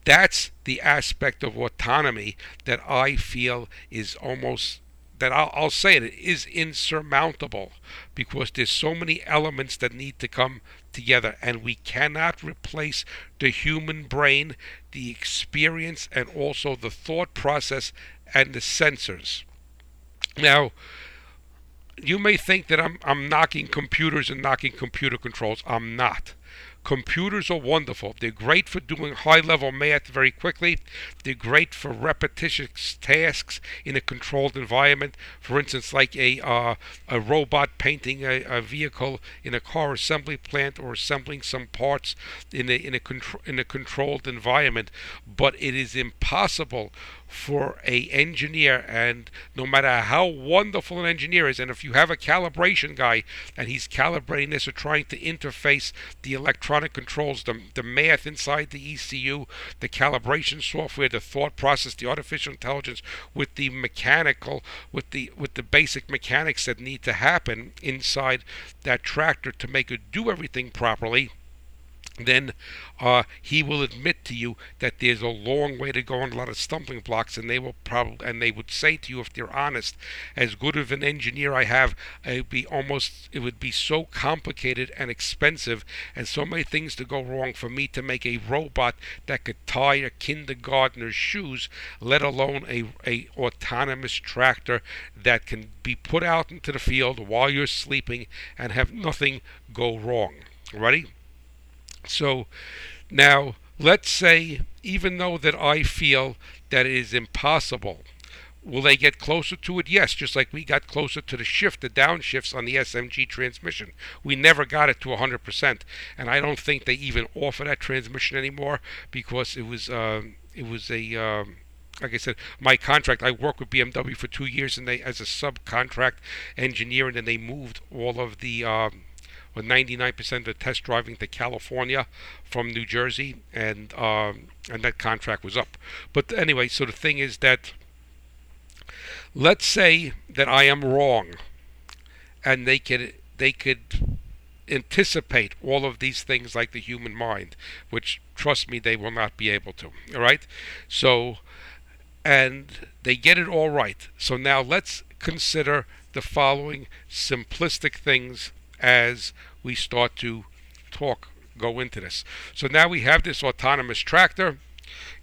That's the aspect of autonomy that I feel is almost that I'll, I'll say it is insurmountable because there's so many elements that need to come together and we cannot replace the human brain the experience and also the thought process and the sensors. Now you may think that I'm, I'm knocking computers and knocking computer controls. I'm not Computers are wonderful. They're great for doing high level math very quickly. They're great for repetitious tasks in a controlled environment. For instance, like a, uh, a robot painting a, a, vehicle in a car assembly plant or assembling some parts in a, in, a contro- in a controlled environment. But it is impossible for a engineer and no matter how wonderful an engineer is and if you have a calibration guy and he's calibrating this or trying to interface the electronic controls the, the math inside the ECU the calibration software the thought process the artificial intelligence with the mechanical with the with the basic mechanics that need to happen inside that tractor to make it do everything properly then uh, he will admit to you that there's a long way to go and a lot of stumbling blocks, and they will probably and they would say to you if they're honest, as good of an engineer I have, it'd be almost it would be so complicated and expensive, and so many things to go wrong for me to make a robot that could tie a kindergartner's shoes, let alone a a autonomous tractor that can be put out into the field while you're sleeping and have nothing go wrong. Ready? So now let's say, even though that I feel that it is impossible, will they get closer to it? Yes, just like we got closer to the shift, the downshifts on the SMG transmission. We never got it to 100%, and I don't think they even offer that transmission anymore because it was uh, it was a um, like I said, my contract. I worked with BMW for two years, and they as a subcontract engineer, and then they moved all of the um, with 99% of the test driving to California from New Jersey, and um, and that contract was up. But anyway, so the thing is that let's say that I am wrong, and they could they could anticipate all of these things like the human mind, which trust me, they will not be able to. All right, so and they get it all right. So now let's consider the following simplistic things as we start to talk, go into this. So now we have this autonomous tractor.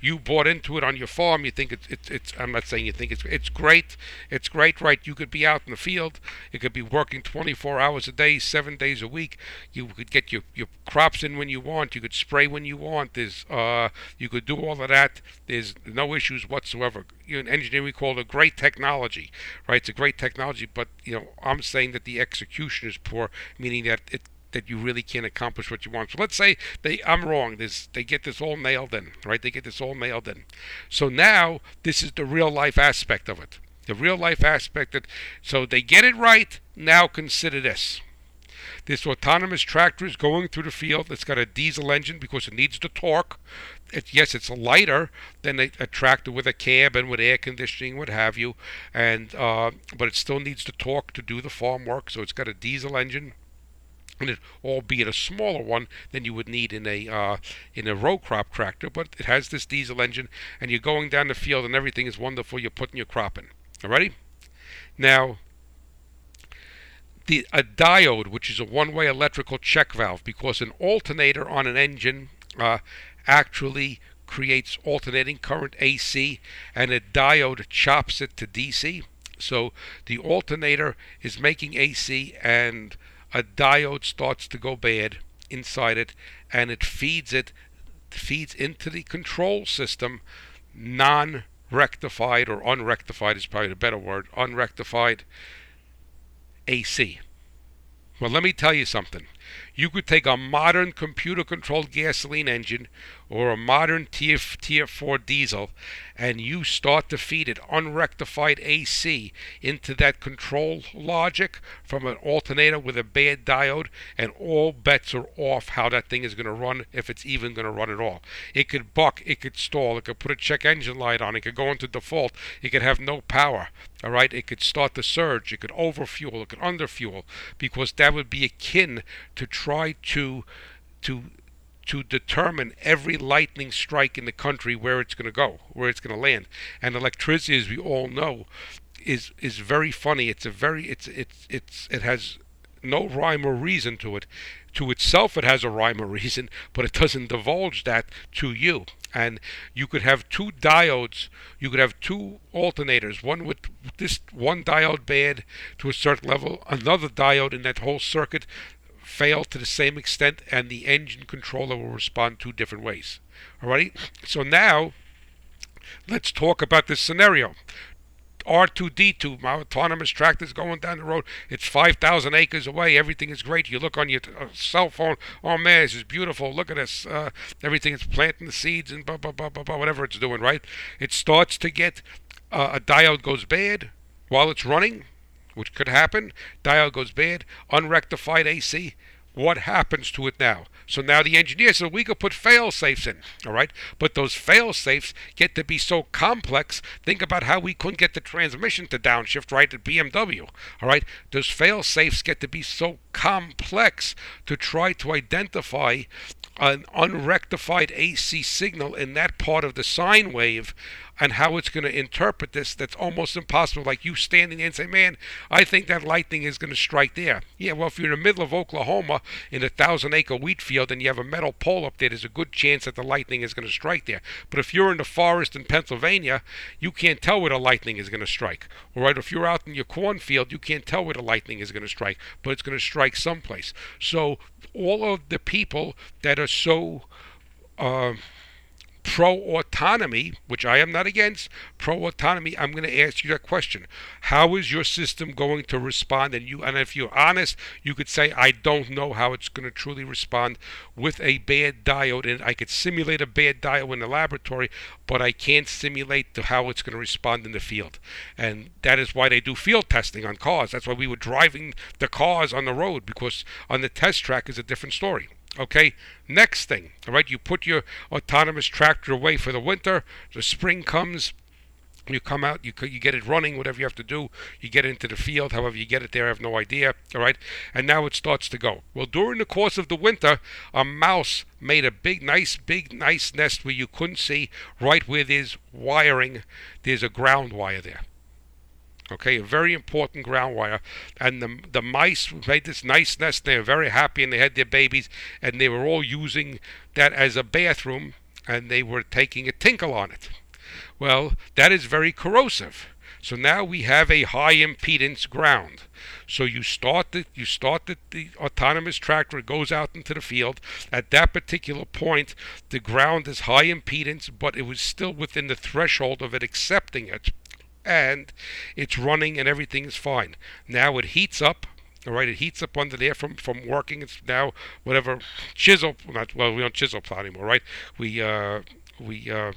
You bought into it on your farm. You think it's, it's, it's I'm not saying you think it's, it's great. It's great, right? You could be out in the field. You could be working 24 hours a day, seven days a week. You could get your, your crops in when you want. You could spray when you want. There's, uh, you could do all of that. There's no issues whatsoever. In engineering, we call it a great technology, right? It's a great technology, but, you know, I'm saying that the execution is poor, meaning that it that you really can't accomplish what you want. So let's say they I'm wrong. This they get this all nailed in, right? They get this all nailed in. So now this is the real life aspect of it. The real life aspect that so they get it right. Now consider this. This autonomous tractor is going through the field. It's got a diesel engine because it needs the torque. It, yes, it's lighter than a, a, tractor with a cab and with air conditioning, what have you, and uh, but it still needs the torque to do the farm work. So it's got a diesel engine it, albeit a smaller one than you would need in a uh, in a row crop tractor, but it has this diesel engine, and you're going down the field and everything is wonderful. You're putting your crop in. Alrighty. Now, the a diode, which is a one-way electrical check valve, because an alternator on an engine uh, actually creates alternating current AC, and a diode chops it to DC. So the alternator is making AC and a diode starts to go bad inside it and it feeds it feeds into the control system non rectified or unrectified is probably the better word unrectified AC. Well, let me tell you something. You could take a modern computer controlled gasoline engine or a modern tier, tier 4 diesel and you start to feed it unrectified AC into that control logic from an alternator with a bad diode, and all bets are off how that thing is going to run if it's even going to run at all. It could buck, it could stall, it could put a check engine light on, it could go into default, it could have no power. All right, it could start the surge, it could overfuel, it could underfuel, because that would be akin to try to to to determine every lightning strike in the country where it's going to go, where it's going to land. And electricity, as we all know, is is very funny. It's a very it's it's it's it has no rhyme or reason to it. To itself, it has a rhyme or reason, but it doesn't divulge that to you. And you could have two diodes, you could have two alternators, one with this one diode bad to a certain level, another diode in that whole circuit fail to the same extent, and the engine controller will respond two different ways. Alrighty? So now, let's talk about this scenario. R2D2, my autonomous tractor is going down the road. It's 5,000 acres away. Everything is great. You look on your uh, cell phone. Oh man, this is beautiful. Look at this. Uh, everything is planting the seeds and blah, blah, blah, blah, blah, whatever it's doing, right? It starts to get uh, a diode goes bad while it's running which could happen. Diode goes bad, unrectified AC. What happens to it now? So now the engineer said we could put fail safes in, all right? But those fail safes get to be so complex. Think about how we couldn't get the transmission to downshift right at BMW, all right? Those fail safes get to be so complex to try to identify an unrectified AC signal in that part of the sine wave and how it's going to interpret this that's almost impossible. Like you standing there and say, man, I think that lightning is going to strike there. Yeah, well, if you're in the middle of Oklahoma in a thousand acre wheat field and you have a metal pole up there, there's a good chance that the lightning is going to strike there. But if you're in the forest in Pennsylvania, you can't tell where the lightning is going to strike. All right, if you're out in your cornfield, you can't tell where the lightning is going to strike, but it's going to strike someplace. So all of the people that are so uh, pro autonomy, which I am not against, pro autonomy, I'm going to ask you that question. How is your system going to respond? And you and if you're honest, you could say I don't know how it's going to truly respond with a bad diode and I could simulate a bad diode in the laboratory, but I can't simulate the, how it's going to respond in the field. And that is why they do field testing on cars. That's why we were driving the cars on the road because on the test track is a different story. Okay, next thing, all right, you put your autonomous tractor away for the winter. The spring comes, you come out, you you get it running, whatever you have to do. You get into the field, however you get it there, I have no idea. All right, and now it starts to go. Well, during the course of the winter, a mouse made a big, nice, big, nice nest where you couldn't see right where there's wiring. There's a ground wire there. Okay, a very important ground wire. And the, the mice made this nice nest. They were very happy and they had their babies and they were all using that as a bathroom and they were taking a tinkle on it. Well, that is very corrosive. So now we have a high impedance ground. So you start the you start the, the autonomous tractor it goes out into the field. At that particular point, the ground is high impedance, but it was still within the threshold of it accepting it, and it's running and everything is fine. Now it heats up. All right, it heats up under there from from working. It's now whatever chisel. Not well, we don't chisel plow anymore, right? We uh, we uh,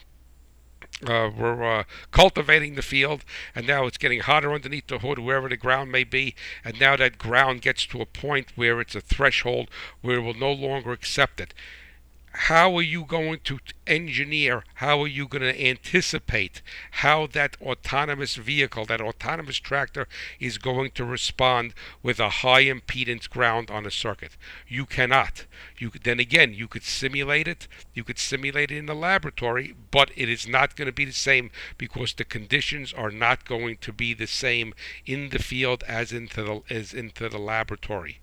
uh, we're uh, cultivating the field, and now it's getting hotter underneath the hood, wherever the ground may be. And now that ground gets to a point where it's a threshold where it will no longer accept it how are you going to engineer, how are you going to anticipate how that autonomous vehicle, that autonomous tractor is going to respond with a high impedance ground on a circuit? You cannot. You could, then again, you could simulate it, you could simulate it in the laboratory, but it is not going to be the same because the conditions are not going to be the same in the field as into the as into the laboratory.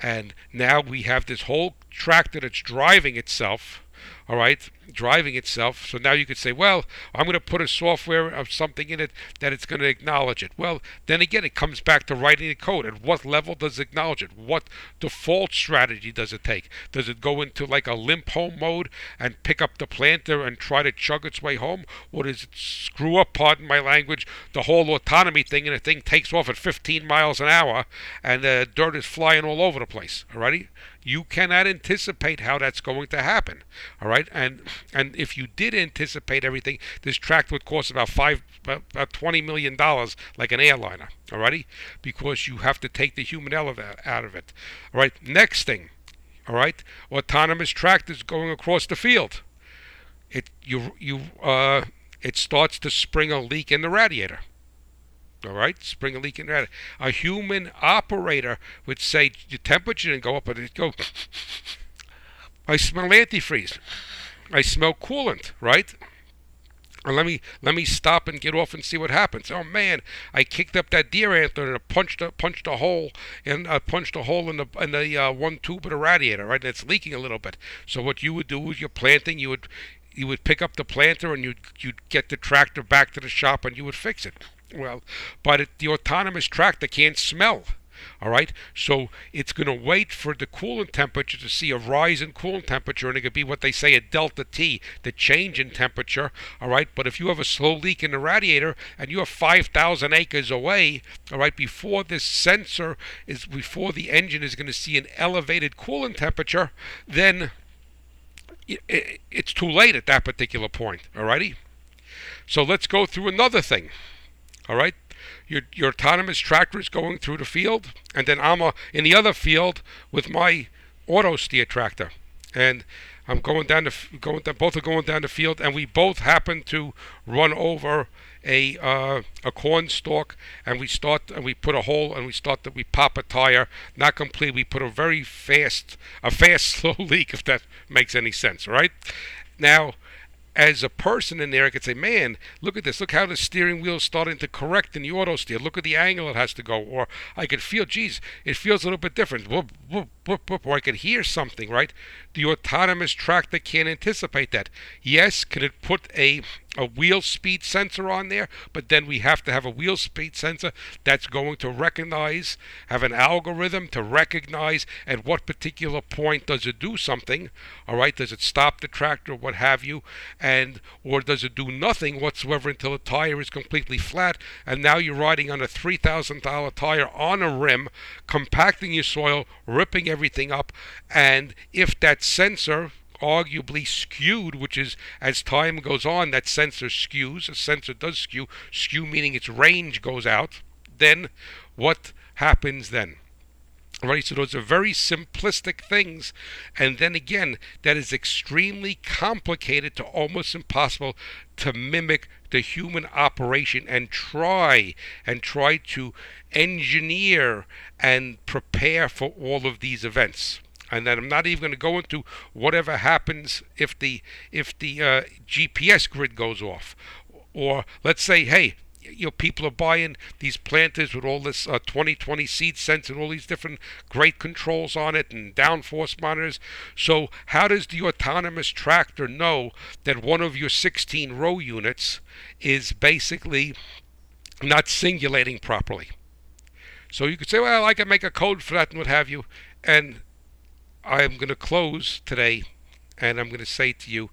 And now we have this whole tractor that's driving itself all right, driving itself. So now you could say, well, I'm going to put a software of something in it that it's going to acknowledge it. Well, then again, it comes back to writing the code. At what level does it acknowledge it? What default strategy does it take? Does it go into like a limp home mode and pick up the planter and try to chug its way home? Or does it screw up, pardon my language, the whole autonomy thing and the thing takes off at 15 miles an hour and the dirt is flying all over the place? Alrighty? You cannot anticipate how that's going to happen. All right, and and if you did anticipate everything, this track would cost about five, about twenty million dollars, like an airliner. All righty, because you have to take the human element out of it. All right, next thing. All right, autonomous tractors going across the field. It you you uh it starts to spring a leak in the radiator. All right, spring a leak in that. A human operator would say the temperature didn't go up, but it go. I smell antifreeze. I smell coolant. Right. Let me let me stop and get off and see what happens. Oh man, I kicked up that deer antler and I punched a punched a hole and I punched a hole in the in the uh, one tube of the radiator, right? And it's leaking a little bit. So what you would do is you're planting, you would you would pick up the planter and you'd you'd get the tractor back to the shop and you would fix it. Well, but it, the autonomous tractor can't smell. All right, so it's going to wait for the coolant temperature to see a rise in coolant temperature, and it could be what they say a delta T, the change in temperature. All right, but if you have a slow leak in the radiator and you're 5,000 acres away, all right, before this sensor is before the engine is going to see an elevated coolant temperature, then it's too late at that particular point. All righty. So let's go through another thing. All right, your your autonomous tractor is going through the field, and then I'm a, in the other field with my auto steer tractor, and I'm going down the going down, both are going down the field, and we both happen to run over a uh, a corn stalk, and we start and we put a hole, and we start that we pop a tire, not complete. We put a very fast a fast slow leak, if that makes any sense. Right now as a person in there, I could say, man, look at this. Look how the steering wheel is starting to correct in the auto steer. Look at the angle it has to go. Or I could feel, geez, it feels a little bit different. Whoop, whoop, whoop, whoop. Or I could hear something, right? The autonomous tractor can't anticipate that. Yes, can it put a a wheel speed sensor on there, but then we have to have a wheel speed sensor that's going to recognize, have an algorithm to recognize at what particular point does it do something, all right? Does it stop the tractor, or what have you, or does it do nothing whatsoever until the tire is completely flat, and now you're riding on a three thousand dollar tire on a rim, compacting your soil, ripping everything up, and if that sensor arguably skewed, which is as time goes on, that sensor skews. A sensor does skew, skew meaning its range goes out. Then what happens then? Right, so those are very simplistic things, and then again, that is extremely complicated to almost impossible to mimic the human operation and try and try to engineer and prepare for all of these events. And then I'm not even going to go into whatever happens if the if the uh, GPS grid goes off, or let's say, hey, you know people are buying these planters with all this uh, 2020 SeedSense and all these different great controls on it and downforce monitors. So how does the autonomous tractor know that one of your 16 row units is basically not singulating properly? So you could say, well, I can make a code for that and what have you. And I'm going to close today and I'm going to say to you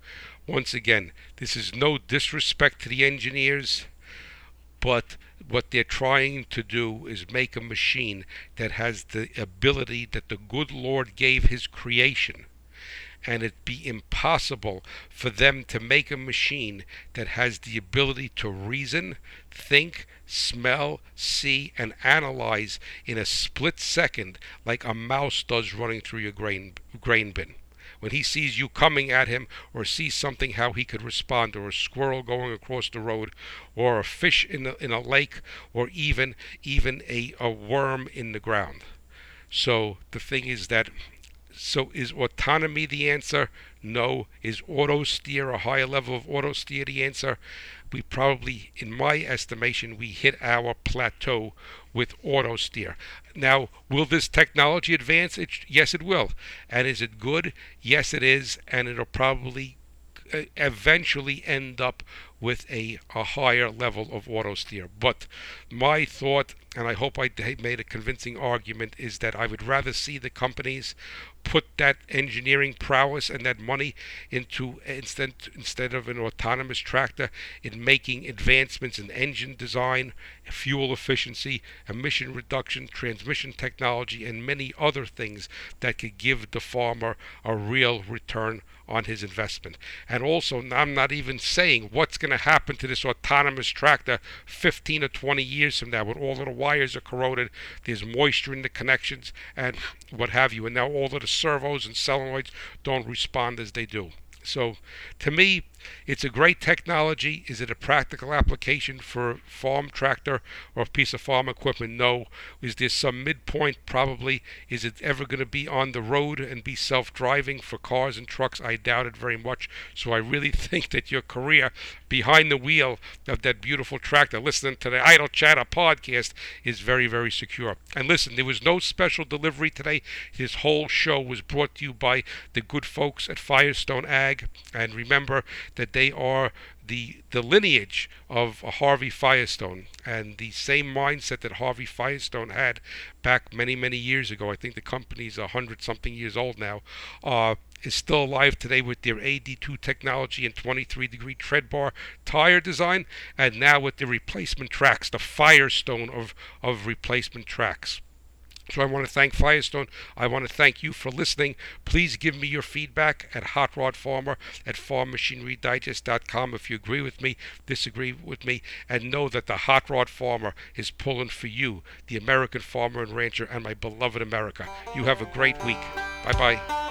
once again, this is no disrespect to the engineers, but what they're trying to do is make a machine that has the ability that the good Lord gave his creation and it be impossible for them to make a machine that has the ability to reason, think, smell, see, and analyze in a split second like a mouse does running through your grain, grain bin. When he sees you coming at him or sees something, how he could respond, or a squirrel going across the road, or a fish in a, in a lake, or even even a, a worm in the ground. So the thing is that so is autonomy the answer? No. Is auto steer a higher level of auto steer the answer? We probably, in my estimation, we hit our plateau with auto steer. Now, will this technology advance? It, yes, it will. And is it good? Yes, it is. And it'll probably uh, eventually end up with a, a higher level of auto steer. But my thought, and I hope I made a convincing argument, is that I would rather see the companies put that engineering prowess and that money into instead instead of an autonomous tractor in making advancements in engine design, fuel efficiency, emission reduction, transmission technology, and many other things that could give the farmer a real return on his investment. And also, I'm not even saying what's going to happen to this autonomous tractor 15 or 20 years from now when all of the wires are corroded, there's moisture in the connections, and what have you. And now all of the servos and solenoids don't respond as they do. So, to me, it's a great technology. Is it a practical application for a farm tractor or a piece of farm equipment? No. Is there some midpoint? Probably. Is it ever going to be on the road and be self driving for cars and trucks? I doubt it very much. So I really think that your career behind the wheel of that beautiful tractor, listening to the Idle Chatter podcast, is very, very secure. And listen, there was no special delivery today. This whole show was brought to you by the good folks at Firestone Ag. And remember, that they are the the lineage of Harvey Firestone and the same mindset that Harvey Firestone had back many many years ago. I think the company's a hundred something years old now. Uh, is still alive today with their AD2 technology and 23 degree tread bar tire design, and now with the replacement tracks, the Firestone of, of replacement tracks. So I want to thank Firestone. I want to thank you for listening. Please give me your feedback at Hot Rod Farmer at FarmMachineryDigest.com if you agree with me, disagree with me, and know that the Hot Rod Farmer is pulling for you, the American farmer and rancher, and my beloved America. You have a great week. Bye bye.